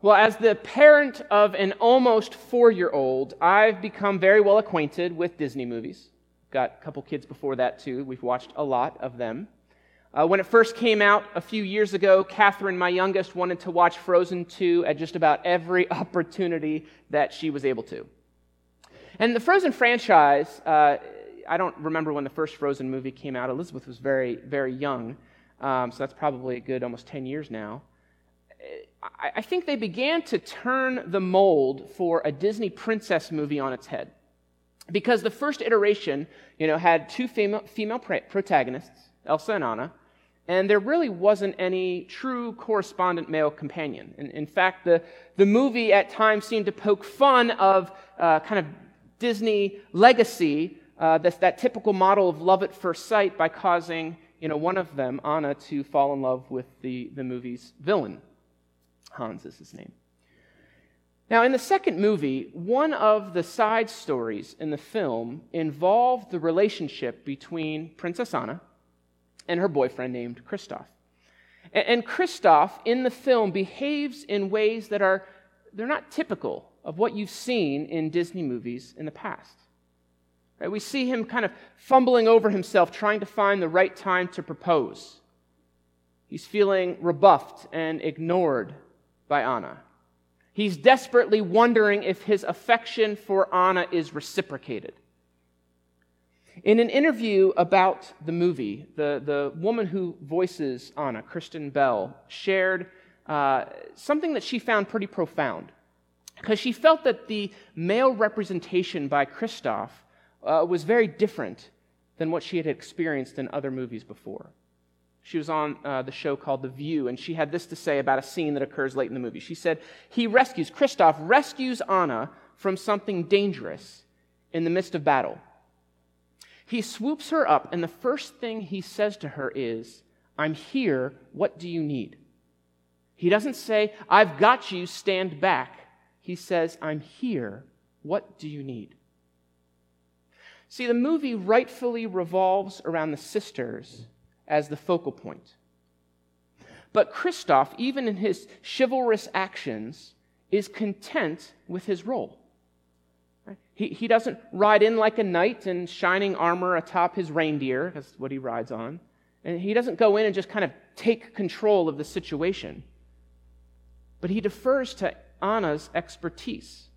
Well, as the parent of an almost four year old, I've become very well acquainted with Disney movies. Got a couple kids before that, too. We've watched a lot of them. Uh, when it first came out a few years ago, Catherine, my youngest, wanted to watch Frozen 2 at just about every opportunity that she was able to. And the Frozen franchise, uh, I don't remember when the first Frozen movie came out. Elizabeth was very, very young, um, so that's probably a good almost 10 years now. I, I think they began to turn the mold for a Disney princess movie on its head. Because the first iteration, you know, had two female, female protagonists, Elsa and Anna, and there really wasn't any true correspondent male companion. In, in fact, the, the movie at times seemed to poke fun of uh, kind of Disney legacy, uh, that's that typical model of love at first sight, by causing you know, one of them, Anna, to fall in love with the, the movie's villain. Hans is his name. Now, in the second movie, one of the side stories in the film involved the relationship between Princess Anna and her boyfriend named Kristoff. And Kristoff in the film behaves in ways that are they're not typical of what you've seen in Disney movies in the past. Right? We see him kind of fumbling over himself, trying to find the right time to propose. He's feeling rebuffed and ignored by Anna. He's desperately wondering if his affection for Anna is reciprocated. In an interview about the movie, the, the woman who voices Anna, Kristen Bell, shared uh, something that she found pretty profound. Because she felt that the male representation by Kristoff uh, was very different than what she had experienced in other movies before. She was on uh, the show called The View, and she had this to say about a scene that occurs late in the movie. She said, He rescues, Kristoff rescues Anna from something dangerous in the midst of battle. He swoops her up, and the first thing he says to her is, I'm here, what do you need? He doesn't say, I've got you, stand back. He says, I'm here, what do you need? See, the movie rightfully revolves around the sisters as the focal point. But Kristoff, even in his chivalrous actions, is content with his role. He, he doesn't ride in like a knight in shining armor atop his reindeer, that's what he rides on. And he doesn't go in and just kind of take control of the situation. But he defers to Anna's expertise.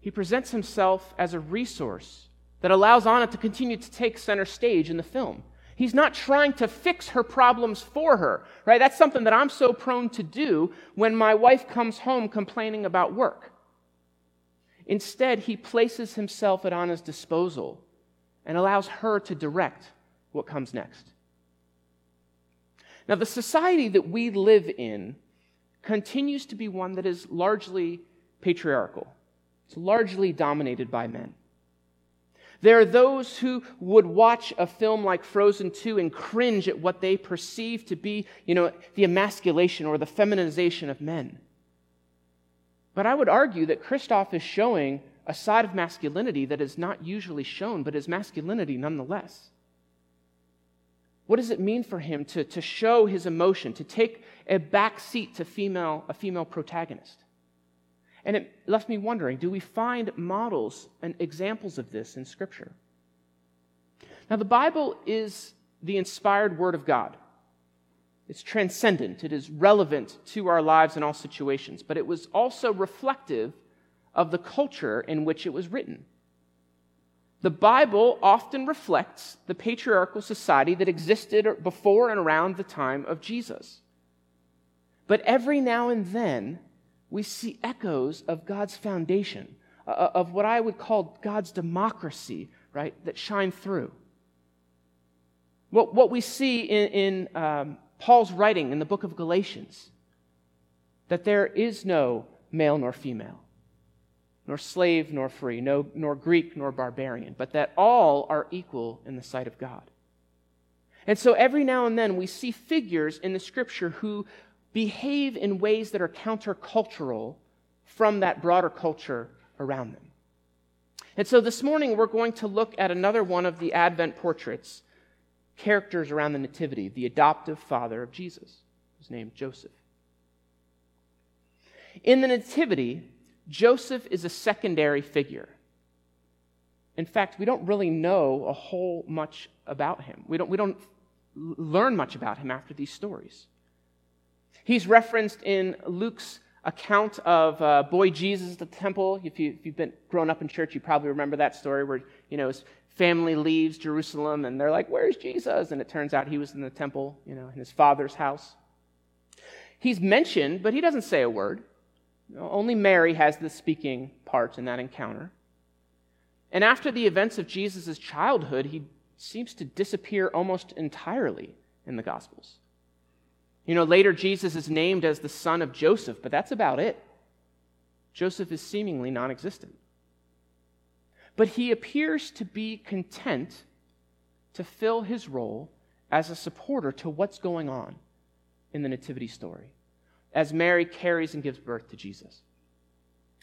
He presents himself as a resource that allows Anna to continue to take center stage in the film. He's not trying to fix her problems for her, right? That's something that I'm so prone to do when my wife comes home complaining about work. Instead, he places himself at Anna's disposal and allows her to direct what comes next. Now, the society that we live in continues to be one that is largely patriarchal. It's largely dominated by men. There are those who would watch a film like Frozen 2 and cringe at what they perceive to be, you know, the emasculation or the feminization of men. But I would argue that Kristoff is showing a side of masculinity that is not usually shown, but is masculinity nonetheless. What does it mean for him to, to show his emotion, to take a back seat to female, a female protagonist? And it left me wondering do we find models and examples of this in Scripture? Now, the Bible is the inspired Word of God. It's transcendent, it is relevant to our lives in all situations, but it was also reflective of the culture in which it was written. The Bible often reflects the patriarchal society that existed before and around the time of Jesus. But every now and then, we see echoes of God's foundation, uh, uh, of what I would call God's democracy, right, that shine through. What, what we see in, in um, Paul's writing in the book of Galatians, that there is no male nor female, nor slave nor free, no, nor Greek nor barbarian, but that all are equal in the sight of God. And so every now and then we see figures in the scripture who behave in ways that are countercultural from that broader culture around them. And so this morning we're going to look at another one of the Advent portraits, characters around the Nativity, the adoptive father of Jesus, who's named Joseph. In the Nativity, Joseph is a secondary figure. In fact, we don't really know a whole much about him. We don't, we don't learn much about him after these stories. He's referenced in Luke's account of uh, boy Jesus at the temple. If, you, have been grown up in church, you probably remember that story where, you know, his family leaves Jerusalem and they're like, where's Jesus? And it turns out he was in the temple, you know, in his father's house. He's mentioned, but he doesn't say a word. Only Mary has the speaking part in that encounter. And after the events of Jesus' childhood, he seems to disappear almost entirely in the Gospels. You know, later Jesus is named as the son of Joseph, but that's about it. Joseph is seemingly non existent. But he appears to be content to fill his role as a supporter to what's going on in the Nativity story as Mary carries and gives birth to Jesus.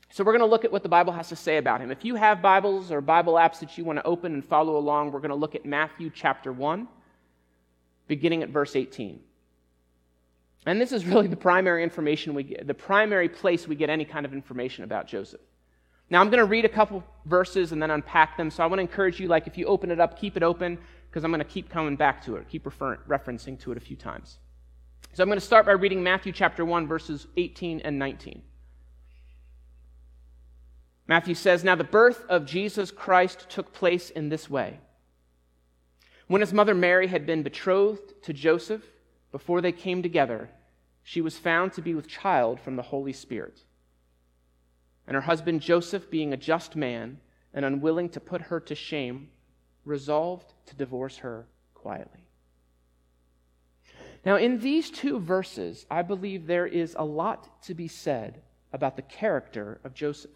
So, we're going to look at what the Bible has to say about him. If you have Bibles or Bible apps that you want to open and follow along, we're going to look at Matthew chapter 1, beginning at verse 18. And this is really the primary information we get, the primary place we get any kind of information about Joseph. Now, I'm going to read a couple verses and then unpack them. So I want to encourage you, like, if you open it up, keep it open, because I'm going to keep coming back to it, keep refer- referencing to it a few times. So I'm going to start by reading Matthew chapter 1, verses 18 and 19. Matthew says, Now the birth of Jesus Christ took place in this way. When his mother Mary had been betrothed to Joseph, before they came together, she was found to be with child from the Holy Spirit. And her husband Joseph, being a just man and unwilling to put her to shame, resolved to divorce her quietly. Now, in these two verses, I believe there is a lot to be said about the character of Joseph.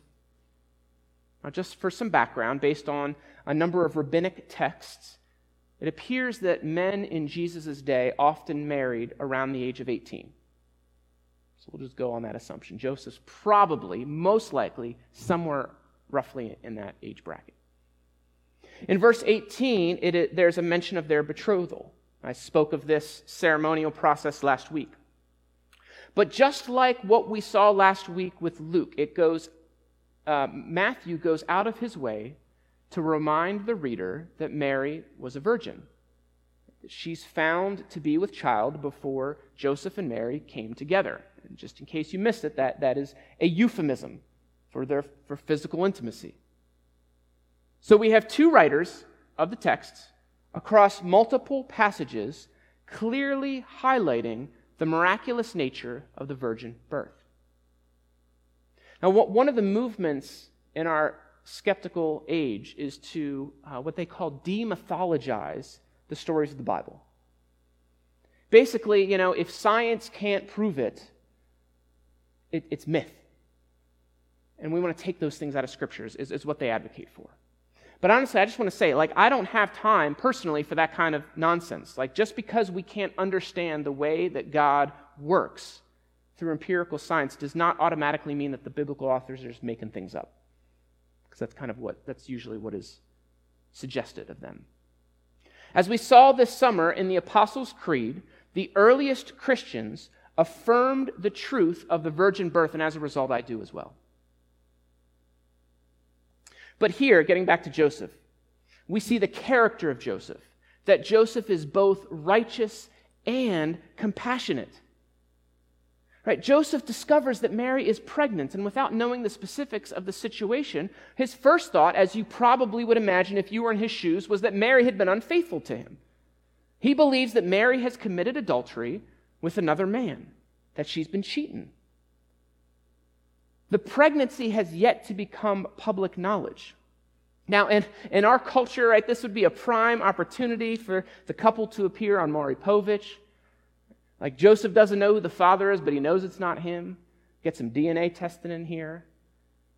Now, just for some background, based on a number of rabbinic texts, it appears that men in Jesus' day often married around the age of 18. So we'll just go on that assumption. Joseph's probably, most likely, somewhere roughly in that age bracket. In verse 18, it, there's a mention of their betrothal. I spoke of this ceremonial process last week. But just like what we saw last week with Luke, it goes, uh, Matthew goes out of his way to remind the reader that Mary was a virgin. She's found to be with child before Joseph and Mary came together. Just in case you missed it, that, that is a euphemism for, their, for physical intimacy. So we have two writers of the texts across multiple passages clearly highlighting the miraculous nature of the virgin birth. Now, one of the movements in our skeptical age is to uh, what they call demythologize the stories of the Bible. Basically, you know, if science can't prove it, it it's myth. And we want to take those things out of scriptures, is, is what they advocate for. But honestly, I just want to say, like, I don't have time personally for that kind of nonsense. Like, just because we can't understand the way that God works through empirical science does not automatically mean that the biblical authors are just making things up because that's kind of what, that's usually what is suggested of them. As we saw this summer in the Apostles' Creed, the earliest Christians affirmed the truth of the virgin birth, and as a result, I do as well. But here, getting back to Joseph, we see the character of Joseph that Joseph is both righteous and compassionate. Right? Joseph discovers that Mary is pregnant, and without knowing the specifics of the situation, his first thought, as you probably would imagine if you were in his shoes, was that Mary had been unfaithful to him. He believes that Mary has committed adultery with another man, that she's been cheating. The pregnancy has yet to become public knowledge. Now, in, in our culture, right, this would be a prime opportunity for the couple to appear on Maury Povich like Joseph doesn't know who the father is, but he knows it's not him. Get some DNA testing in here.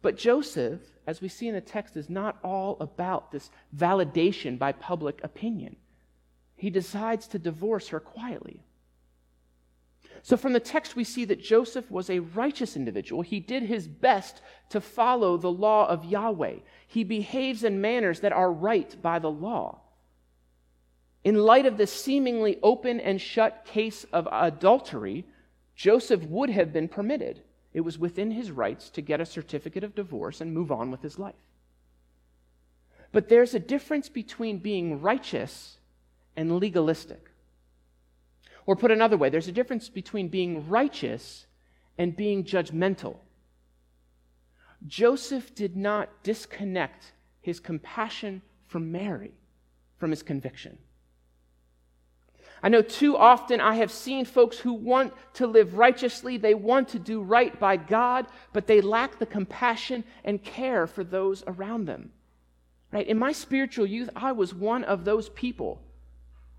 But Joseph, as we see in the text, is not all about this validation by public opinion. He decides to divorce her quietly. So, from the text, we see that Joseph was a righteous individual. He did his best to follow the law of Yahweh. He behaves in manners that are right by the law. In light of this seemingly open and shut case of adultery, Joseph would have been permitted. It was within his rights to get a certificate of divorce and move on with his life. But there's a difference between being righteous and legalistic. Or put another way, there's a difference between being righteous and being judgmental. Joseph did not disconnect his compassion from Mary from his conviction. I know too often I have seen folks who want to live righteously, they want to do right by God, but they lack the compassion and care for those around them. Right? In my spiritual youth, I was one of those people.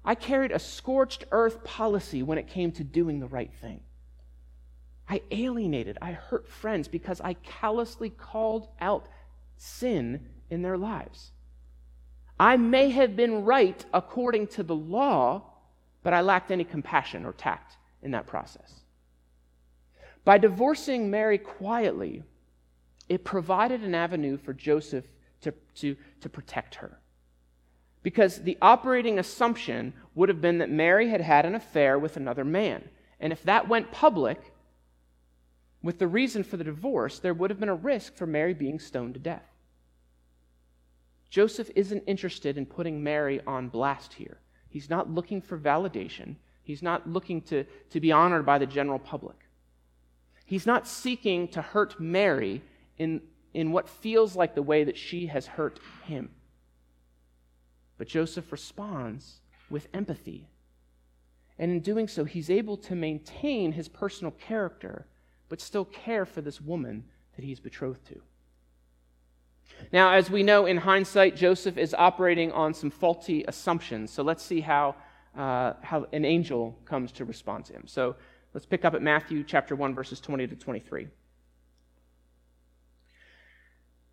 I carried a scorched earth policy when it came to doing the right thing. I alienated, I hurt friends because I callously called out sin in their lives. I may have been right according to the law, but I lacked any compassion or tact in that process. By divorcing Mary quietly, it provided an avenue for Joseph to, to, to protect her. Because the operating assumption would have been that Mary had had an affair with another man. And if that went public, with the reason for the divorce, there would have been a risk for Mary being stoned to death. Joseph isn't interested in putting Mary on blast here. He's not looking for validation. He's not looking to, to be honored by the general public. He's not seeking to hurt Mary in, in what feels like the way that she has hurt him. But Joseph responds with empathy. And in doing so, he's able to maintain his personal character, but still care for this woman that he's betrothed to. Now, as we know in hindsight, Joseph is operating on some faulty assumptions. So let's see how, uh, how an angel comes to respond to him. So let's pick up at Matthew chapter 1, verses 20 to 23.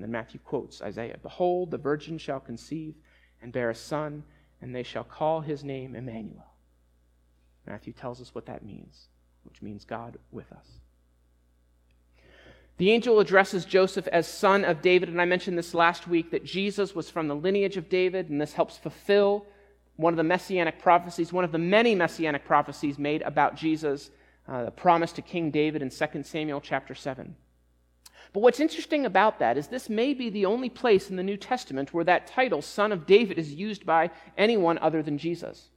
And then Matthew quotes Isaiah Behold, the virgin shall conceive and bear a son, and they shall call his name Emmanuel. Matthew tells us what that means, which means God with us. The angel addresses Joseph as son of David, and I mentioned this last week that Jesus was from the lineage of David, and this helps fulfill one of the messianic prophecies, one of the many messianic prophecies made about Jesus, uh, the promise to King David in 2 Samuel chapter 7. But what's interesting about that is this may be the only place in the New Testament where that title, Son of David, is used by anyone other than Jesus.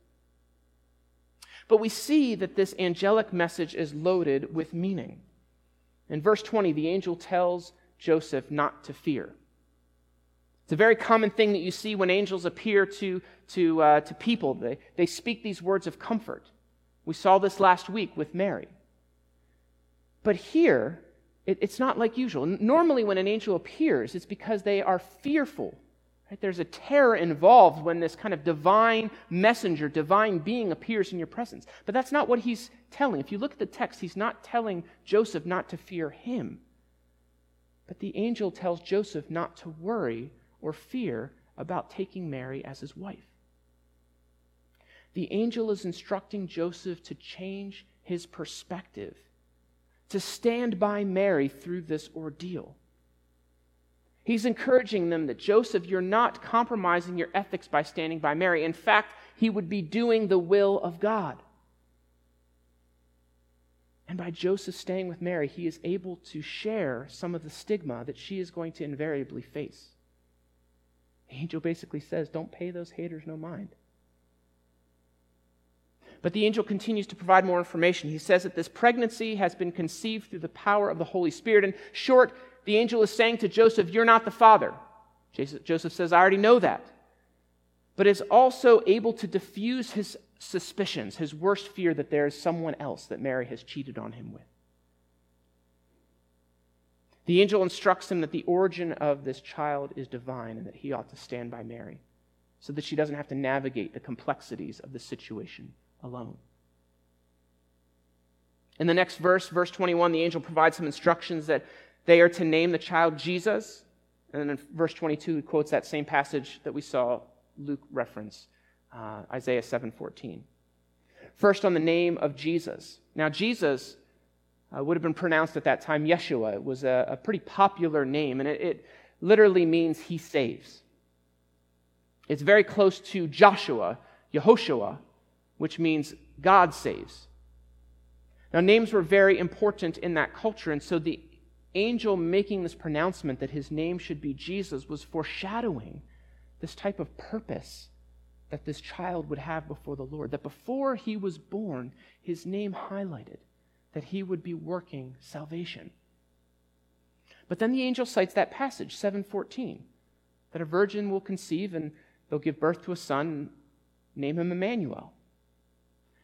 But we see that this angelic message is loaded with meaning. In verse 20, the angel tells Joseph not to fear. It's a very common thing that you see when angels appear to, to, uh, to people. They, they speak these words of comfort. We saw this last week with Mary. But here, it, it's not like usual. Normally, when an angel appears, it's because they are fearful Right? There's a terror involved when this kind of divine messenger, divine being appears in your presence. But that's not what he's telling. If you look at the text, he's not telling Joseph not to fear him. But the angel tells Joseph not to worry or fear about taking Mary as his wife. The angel is instructing Joseph to change his perspective, to stand by Mary through this ordeal. He's encouraging them that Joseph, you're not compromising your ethics by standing by Mary. In fact, he would be doing the will of God. And by Joseph staying with Mary, he is able to share some of the stigma that she is going to invariably face. The angel basically says, Don't pay those haters no mind. But the angel continues to provide more information. He says that this pregnancy has been conceived through the power of the Holy Spirit. In short, the angel is saying to Joseph, You're not the father. Joseph says, I already know that. But is also able to diffuse his suspicions, his worst fear that there is someone else that Mary has cheated on him with. The angel instructs him that the origin of this child is divine and that he ought to stand by Mary so that she doesn't have to navigate the complexities of the situation alone. In the next verse, verse 21, the angel provides some instructions that they are to name the child Jesus. And then in verse 22, he quotes that same passage that we saw Luke reference, uh, Isaiah 7:14. First, on the name of Jesus. Now, Jesus uh, would have been pronounced at that time Yeshua. It was a, a pretty popular name, and it, it literally means he saves. It's very close to Joshua, Yehoshua, which means God saves. Now, names were very important in that culture, and so the angel making this pronouncement that his name should be Jesus was foreshadowing this type of purpose that this child would have before the Lord. That before he was born, his name highlighted that he would be working salvation. But then the angel cites that passage, 714, that a virgin will conceive and they'll give birth to a son and name him Emmanuel.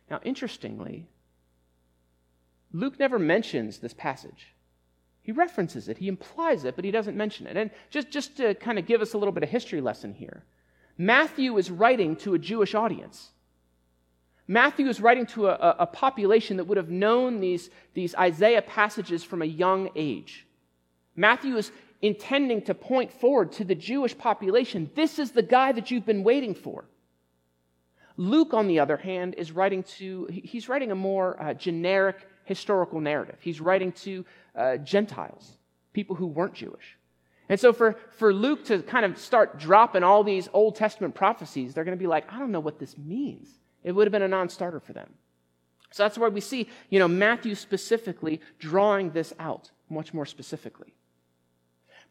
Now, interestingly, Luke never mentions this passage. He references it, he implies it, but he doesn't mention it. And just, just to kind of give us a little bit of history lesson here, Matthew is writing to a Jewish audience. Matthew is writing to a, a, population that would have known these, these Isaiah passages from a young age. Matthew is intending to point forward to the Jewish population. This is the guy that you've been waiting for. Luke, on the other hand, is writing to, he's writing a more uh, generic historical narrative. He's writing to uh, Gentiles, people who weren't Jewish. And so for, for Luke to kind of start dropping all these Old Testament prophecies, they're going to be like, I don't know what this means. It would have been a non starter for them. So that's where we see, you know, Matthew specifically drawing this out much more specifically.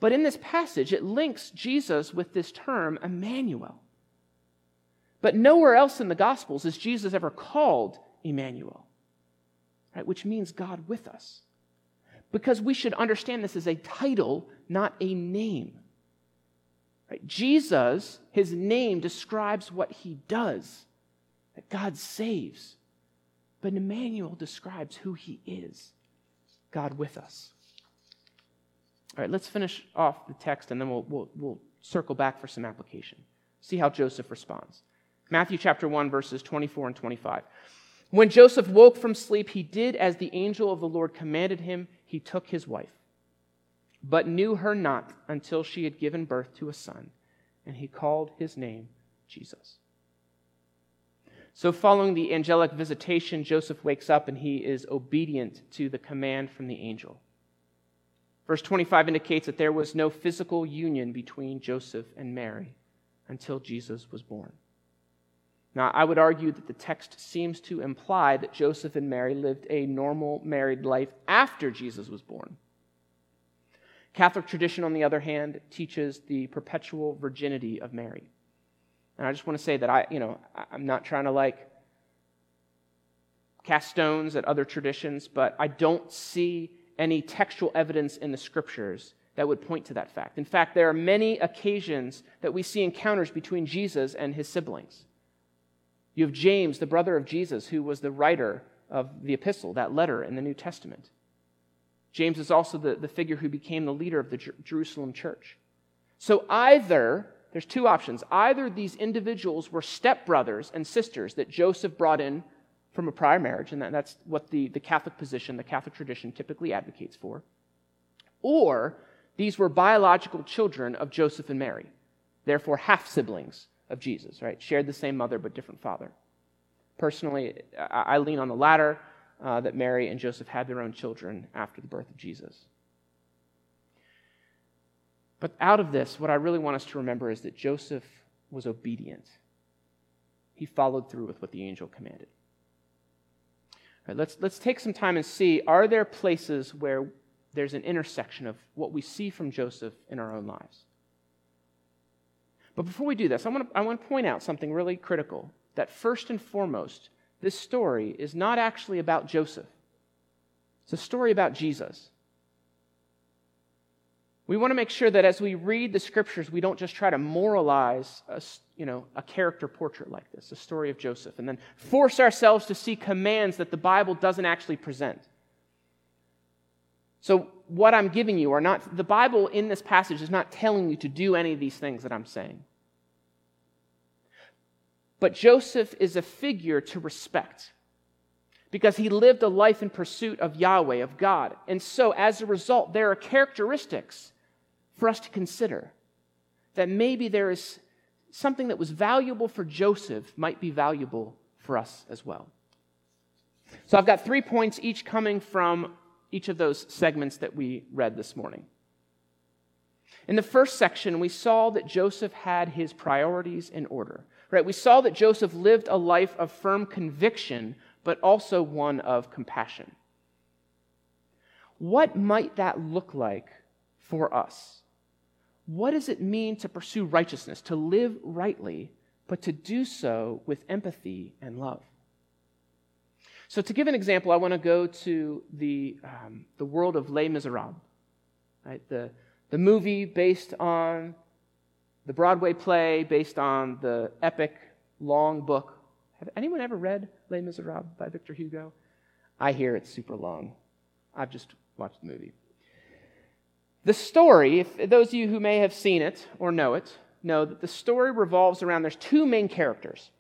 But in this passage, it links Jesus with this term, Emmanuel. But nowhere else in the Gospels is Jesus ever called Emmanuel, right, which means God with us. Because we should understand this as a title, not a name. Right? Jesus, his name describes what he does, that God saves. But Emmanuel describes who he is God with us. All right, let's finish off the text and then we'll, we'll, we'll circle back for some application. See how Joseph responds. Matthew chapter 1, verses 24 and 25. When Joseph woke from sleep, he did as the angel of the Lord commanded him. He took his wife, but knew her not until she had given birth to a son, and he called his name Jesus. So, following the angelic visitation, Joseph wakes up and he is obedient to the command from the angel. Verse 25 indicates that there was no physical union between Joseph and Mary until Jesus was born. Now, I would argue that the text seems to imply that Joseph and Mary lived a normal married life after Jesus was born. Catholic tradition, on the other hand, teaches the perpetual virginity of Mary. And I just want to say that I, you know, I'm not trying to like cast stones at other traditions, but I don't see any textual evidence in the scriptures that would point to that fact. In fact, there are many occasions that we see encounters between Jesus and his siblings. You have James, the brother of Jesus, who was the writer of the epistle, that letter in the New Testament. James is also the, the figure who became the leader of the Jer- Jerusalem church. So either, there's two options. Either these individuals were stepbrothers and sisters that Joseph brought in from a prior marriage, and that, that's what the, the Catholic position, the Catholic tradition typically advocates for, or these were biological children of Joseph and Mary, therefore half siblings of Jesus, right? Shared the same mother but different father. Personally, I lean on the latter, uh, that Mary and Joseph had their own children after the birth of Jesus. But out of this, what I really want us to remember is that Joseph was obedient. He followed through with what the angel commanded. Let's, let's take some time and see are there places where there's an intersection of what we see from Joseph in our own lives? But before we do this, I want, to, I want to point out something really critical that first and foremost, this story is not actually about Joseph, it's a story about Jesus. We want to make sure that as we read the scriptures, we don't just try to moralize a, you know, a character portrait like this, a story of Joseph, and then force ourselves to see commands that the Bible doesn't actually present. So, what I'm giving you are not, the Bible in this passage is not telling you to do any of these things that I'm saying. But Joseph is a figure to respect. because he lived a life in pursuit of Yahweh, of God. And so, as a result, there are characteristics for us to consider that maybe there is something that was valuable for Joseph might be valuable for us as well. So, I've got three points, each coming from each of those segments that we read this morning. In the first section, we saw that Joseph had his priorities in order. Right? We saw that Joseph lived a life of firm conviction but also one of compassion. What might that look like for us? What does it mean to pursue righteousness, to live rightly, but to do so with empathy and love? So, to give an example, I want to go to the, um, the world of Les Miserables, right? the, the movie based on the Broadway play, based on the epic long book have anyone ever read Les Miserables by Victor Hugo? I hear it's super long. I've just watched the movie. The story, if those of you who may have seen it or know it, know that the story revolves around there's two main characters.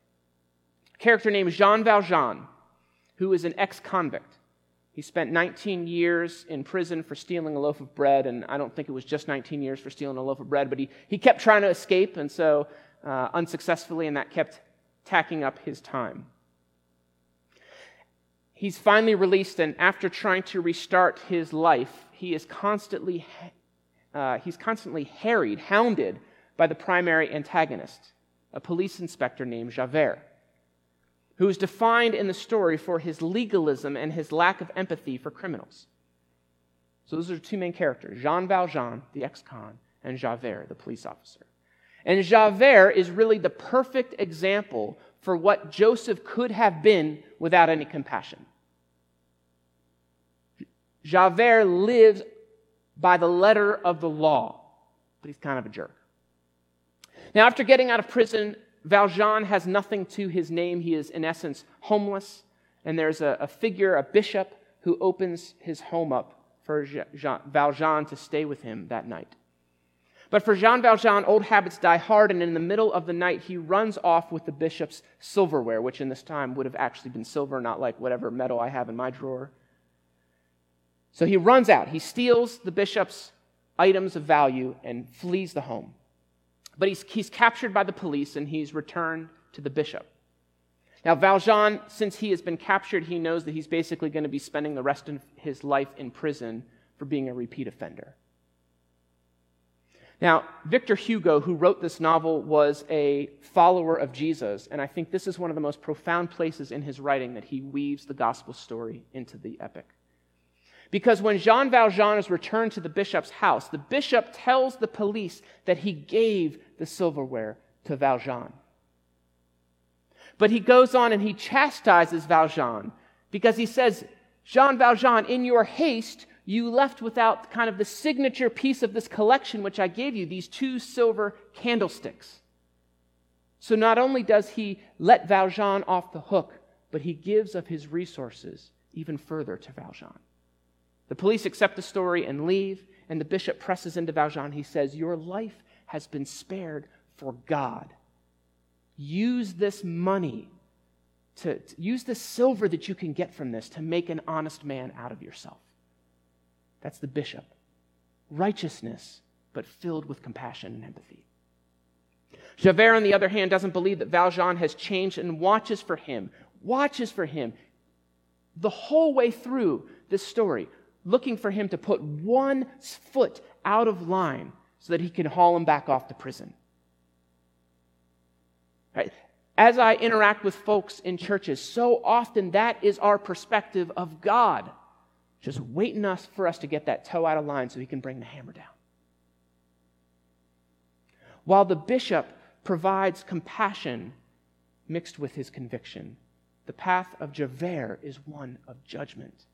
A character named Jean Valjean, who is an ex convict. He spent 19 years in prison for stealing a loaf of bread, and I don't think it was just 19 years for stealing a loaf of bread, but he, he kept trying to escape, and so uh, unsuccessfully, and that kept tacking up his time. He's finally released, and after trying to restart his life, he is constantly, uh, he's constantly harried, hounded by the primary antagonist, a police inspector named Javert, who is defined in the story for his legalism and his lack of empathy for criminals. So those are two main characters Jean Valjean, the ex con, and Javert, the police officer. And Javert is really the perfect example for what Joseph could have been without any compassion. Javert lives by the letter of the law, but he's kind of a jerk. Now, after getting out of prison, Valjean has nothing to his name. He is, in essence, homeless. And there's a, a figure, a bishop, who opens his home up for Jean, Valjean to stay with him that night. But for Jean Valjean, old habits die hard, and in the middle of the night, he runs off with the bishop's silverware, which in this time would have actually been silver, not like whatever metal I have in my drawer. So he runs out. He steals the bishop's items of value and flees the home. But he's, he's captured by the police and he's returned to the bishop. Now, Valjean, since he has been captured, he knows that he's basically going to be spending the rest of his life in prison for being a repeat offender. Now, Victor Hugo, who wrote this novel, was a follower of Jesus, and I think this is one of the most profound places in his writing that he weaves the gospel story into the epic. Because when Jean Valjean is returned to the bishop's house, the bishop tells the police that he gave the silverware to Valjean. But he goes on and he chastises Valjean because he says, Jean Valjean, in your haste, you left without kind of the signature piece of this collection which I gave you, these two silver candlesticks. So not only does he let Valjean off the hook, but he gives of his resources even further to Valjean. The police accept the story and leave, and the bishop presses into Valjean. He says, Your life has been spared for God. Use this money to, to use the silver that you can get from this to make an honest man out of yourself. That's the bishop. Righteousness, but filled with compassion and empathy. Javert, on the other hand, doesn't believe that Valjean has changed and watches for him, watches for him the whole way through this story, looking for him to put one foot out of line so that he can haul him back off to prison. Right? As I interact with folks in churches, so often that is our perspective of God just waiting us for us to get that toe out of line so he can bring the hammer down. While the bishop provides compassion mixed with his conviction, the path of Javert is one of judgment.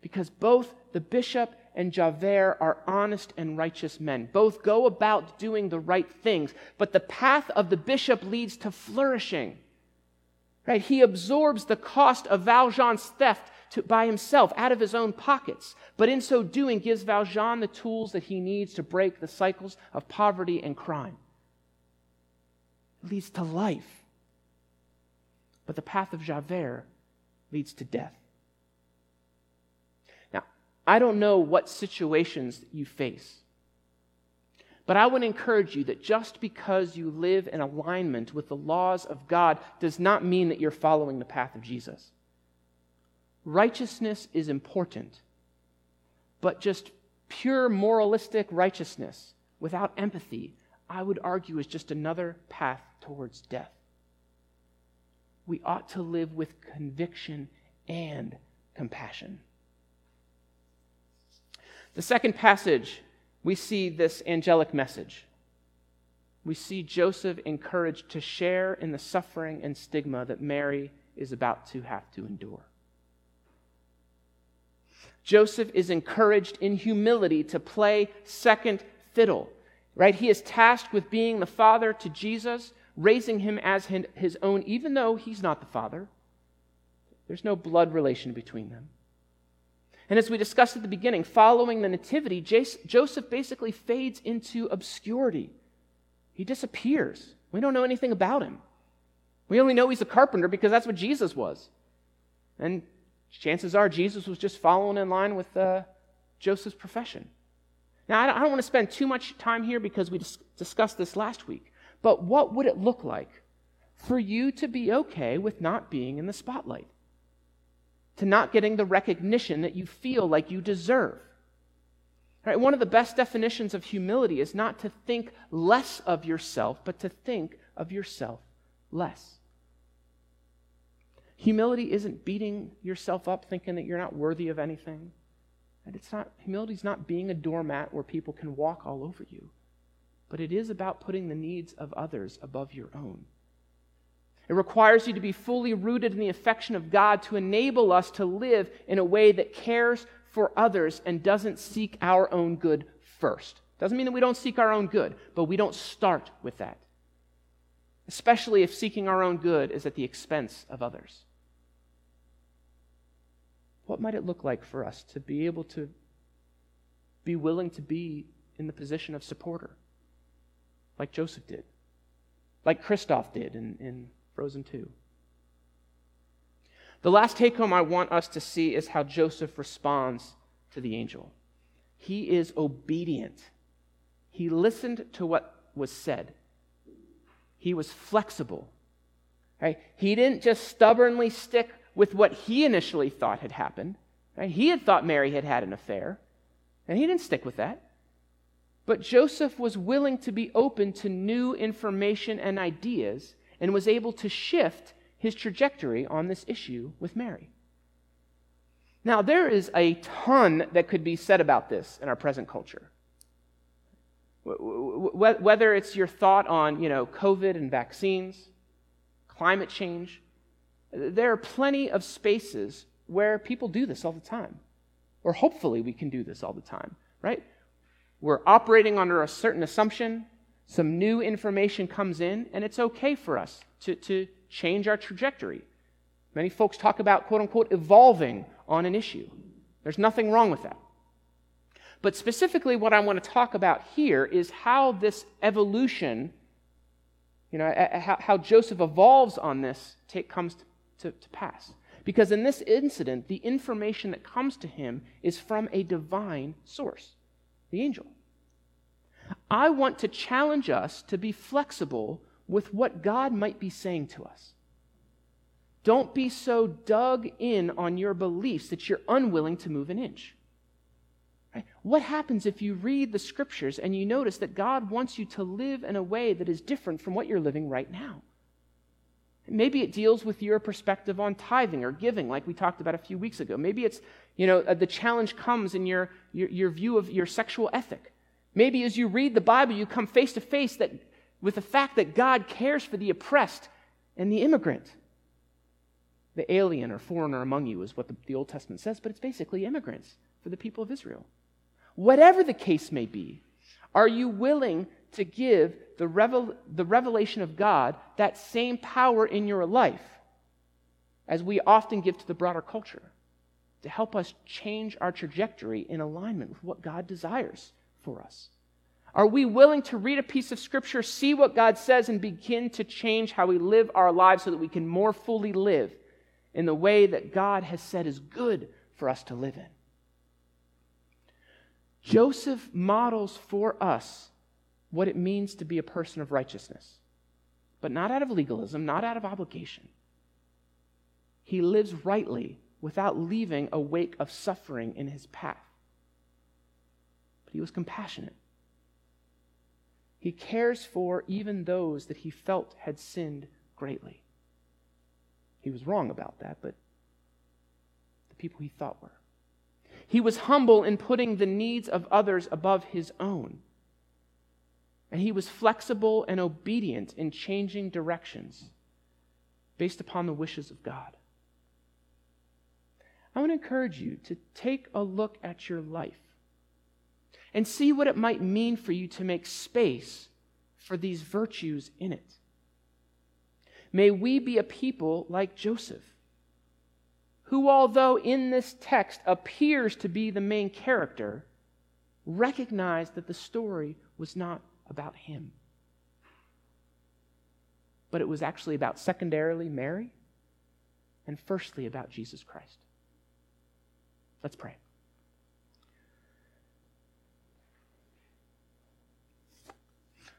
Because both the bishop and Javert are honest and righteous men. Both go about doing the right things, but the path of the bishop leads to flourishing. Right? He absorbs the cost of Valjean's theft to, by himself out of his own pockets, but in so doing gives Valjean the tools that he needs to break the cycles of poverty and crime. It leads to life. But the path of Javert leads to death. I don't know what situations you face, but I would encourage you that just because you live in alignment with the laws of God does not mean that you're following the path of Jesus. Righteousness is important, but just pure moralistic righteousness without empathy, I would argue, is just another path towards death. We ought to live with conviction and compassion. The second passage, we see this angelic message. We see Joseph encouraged to share in the suffering and stigma that Mary is about to have to endure. Joseph is encouraged in humility to play second fiddle, right? He is tasked with being the father to Jesus, raising him as his own, even though he's not the father. There's no blood relation between them. And as we discussed at the beginning, following the Nativity, Joseph basically fades into obscurity. He disappears. We don't know anything about him. We only know he's a carpenter because that's what Jesus was. And chances are Jesus was just following in line with uh, Joseph's profession. Now, I don't, want to spend too much time here because we dis- discussed this last week, but what would it look like for you to be okay with not being in the spotlight? To not getting the recognition that you feel like you deserve? Right, one of the best definitions of humility is not to think less of yourself, but to think of yourself less. Humility isn't beating yourself up thinking that you're not worthy of anything. And it's not humility is not being a doormat where people can walk all over you. But it is about putting the needs of others above your own. It requires you to be fully rooted in the affection of God to enable us to live in a way that cares for others and doesn't seek our own good first. Doesn't mean that we don't seek our own good, but we don't start with that. Especially if seeking our own good is at the expense of others. What might it look like for us to be able to be willing to be in the position of supporter, like Joseph did, like Kristoff did in, in Frozen 2? The last take home I want us to see is how Joseph responds to the angel. He is obedient. He listened to what was said. He was flexible. Right? He didn't just stubbornly stick with what he initially thought had happened. Right? He had thought Mary had had an affair, and he didn't stick with that. But Joseph was willing to be open to new information and ideas and was able to shift his trajectory on this issue with Mary. Now, there is a ton that could be said about this in our present culture. Whether it's your thought on, you know, COVID and vaccines, climate change, there are plenty of spaces where people do this all the time. Or hopefully we can do this all the time, right? We're operating under a certain assumption, some new information comes in, and it's okay for us to, to change our trajectory. Many folks talk about, quote unquote, evolving on an issue. There's nothing wrong with that. But specifically, what I want to talk about here is how this evolution, you know, how, Joseph evolves on this take, comes to, to pass. Because in this incident, the information that comes to him is from a divine source, the angel. I want to challenge us to be flexible with what God might be saying to us. Don't be so dug in on your beliefs that you're unwilling to move an inch. Right? What happens if you read the scriptures and you notice that God wants you to live in a way that is different from what you're living right now? Maybe it deals with your perspective on tithing or giving, like we talked about a few weeks ago. Maybe it's, you know, uh, the challenge comes in your, your, your, view of your sexual ethic. Maybe as you read the Bible, you come face to face that, with the fact that God cares for the oppressed and the immigrant. The alien or foreigner among you is what the, the Old Testament says, but it's basically immigrants for the people of Israel. Whatever the case may be, are you willing to give the, revel- the revelation of God that same power in your life as we often give to the broader culture to help us change our trajectory in alignment with what God desires for us? Are we willing to read a piece of Scripture, see what God says, and begin to change how we live our lives so that we can more fully live in the way that God has said is good for us to live in. Joseph models for us what it means to be a person of righteousness, but not out of legalism, not out of obligation. He lives rightly without leaving a wake of suffering in his path. He was compassionate. He cares for even those that he felt had sinned greatly. He was wrong about that, but the people he thought were. He was humble in putting the needs of others above his own. And he was flexible and obedient in changing directions based upon the wishes of God. I want to encourage you to take a look at your life and see what it might mean for you to make space for these virtues in it. May we be a people like Joseph, who, although in this text appears to be the main character, recognized that the story was not about him. But it was actually about secondarily Mary and firstly about Jesus Christ. Let's pray.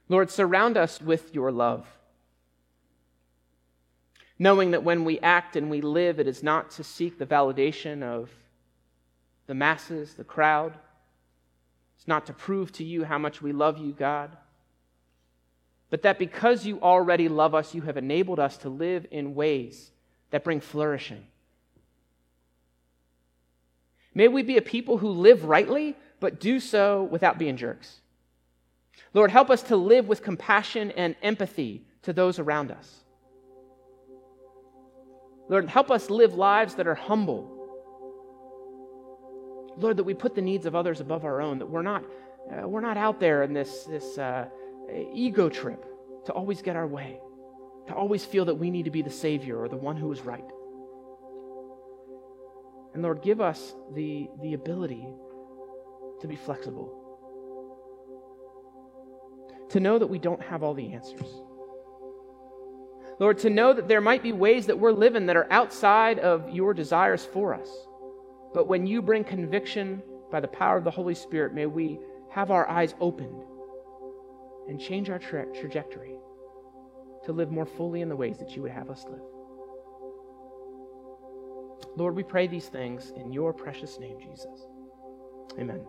Lord, surround us with your love, knowing that when we act and we live, it is not to seek the validation of the masses, the crowd. It's not to prove to you how much we love you, God, but that because you already love us, you have enabled us to live in ways that bring flourishing May we be a people who live rightly, but do so without being jerks. Lord, help us to live with compassion and empathy to those around us. Lord, help us live lives that are humble. Lord, that we put the needs of others above our own, that we're not, uh, we're not out there in this, this uh, ego trip to always get our way, to always feel that we need to be the Savior or the one who is right. And Lord, give us the, the ability to be flexible, to know that we don't have all the answers. Lord, to know that there might be ways that we're living that are outside of your desires for us. But when you bring conviction by the power of the Holy Spirit, may we have our eyes opened and change our tra- trajectory to live more fully in the ways that you would have us live. Lord, we pray these things in your precious name, Jesus. Amen.